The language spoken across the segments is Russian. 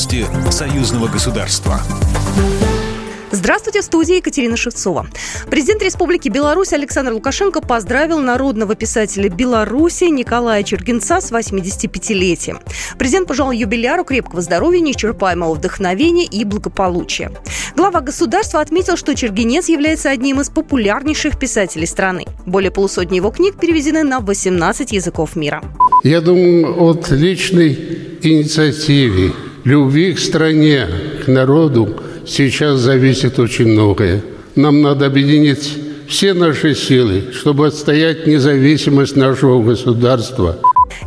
Новости союзного государства. Здравствуйте, в студии Екатерина Шевцова. Президент Республики Беларусь Александр Лукашенко поздравил народного писателя Беларуси Николая Чергенца с 85-летием. Президент пожелал юбиляру крепкого здоровья, неисчерпаемого вдохновения и благополучия. Глава государства отметил, что Чергенец является одним из популярнейших писателей страны. Более полусотни его книг переведены на 18 языков мира. Я думаю, от личной инициативы, любви к стране, к народу сейчас зависит очень многое. Нам надо объединить все наши силы, чтобы отстоять независимость нашего государства.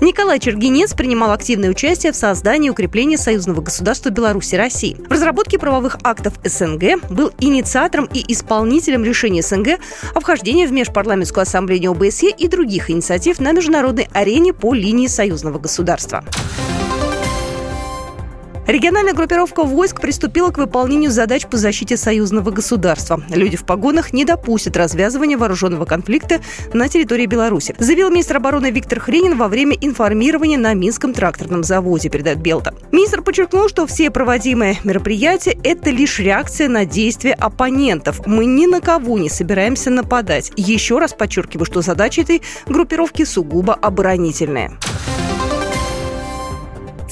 Николай Чергенец принимал активное участие в создании и укреплении союзного государства Беларуси России. В разработке правовых актов СНГ был инициатором и исполнителем решения СНГ о вхождении в Межпарламентскую ассамблею ОБСЕ и других инициатив на международной арене по линии союзного государства. Региональная группировка войск приступила к выполнению задач по защите союзного государства. Люди в погонах не допустят развязывания вооруженного конфликта на территории Беларуси, заявил министр обороны Виктор Хренин во время информирования на Минском тракторном заводе, передает Белта. Министр подчеркнул, что все проводимые мероприятия – это лишь реакция на действия оппонентов. Мы ни на кого не собираемся нападать. Еще раз подчеркиваю, что задача этой группировки сугубо оборонительная.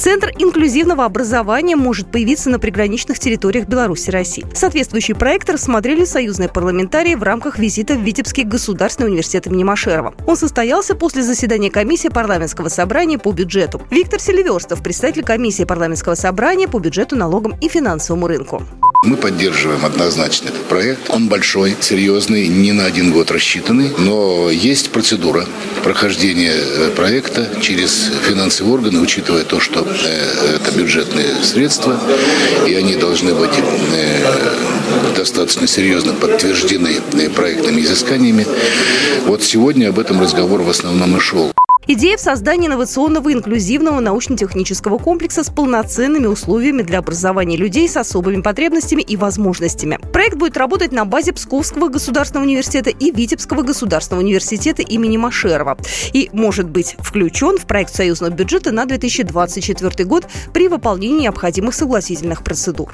Центр инклюзивного образования может появиться на приграничных территориях Беларуси и России. Соответствующий проект рассмотрели союзные парламентарии в рамках визита в Витебский государственный университет имени Машерова. Он состоялся после заседания комиссии парламентского собрания по бюджету. Виктор Селиверстов, представитель комиссии парламентского собрания по бюджету, налогам и финансовому рынку. Мы поддерживаем однозначно этот проект. Он большой, серьезный, не на один год рассчитанный, но есть процедура прохождения э, проекта через финансовые органы, учитывая то, что э, это бюджетные средства, и они должны быть э, достаточно серьезно подтверждены проектными изысканиями. Вот сегодня об этом разговор в основном и шел. Идея в создании инновационного инклюзивного научно-технического комплекса с полноценными условиями для образования людей с особыми потребностями и возможностями. Проект будет работать на базе Псковского государственного университета и Витебского государственного университета имени Машерова и может быть включен в проект союзного бюджета на 2024 год при выполнении необходимых согласительных процедур.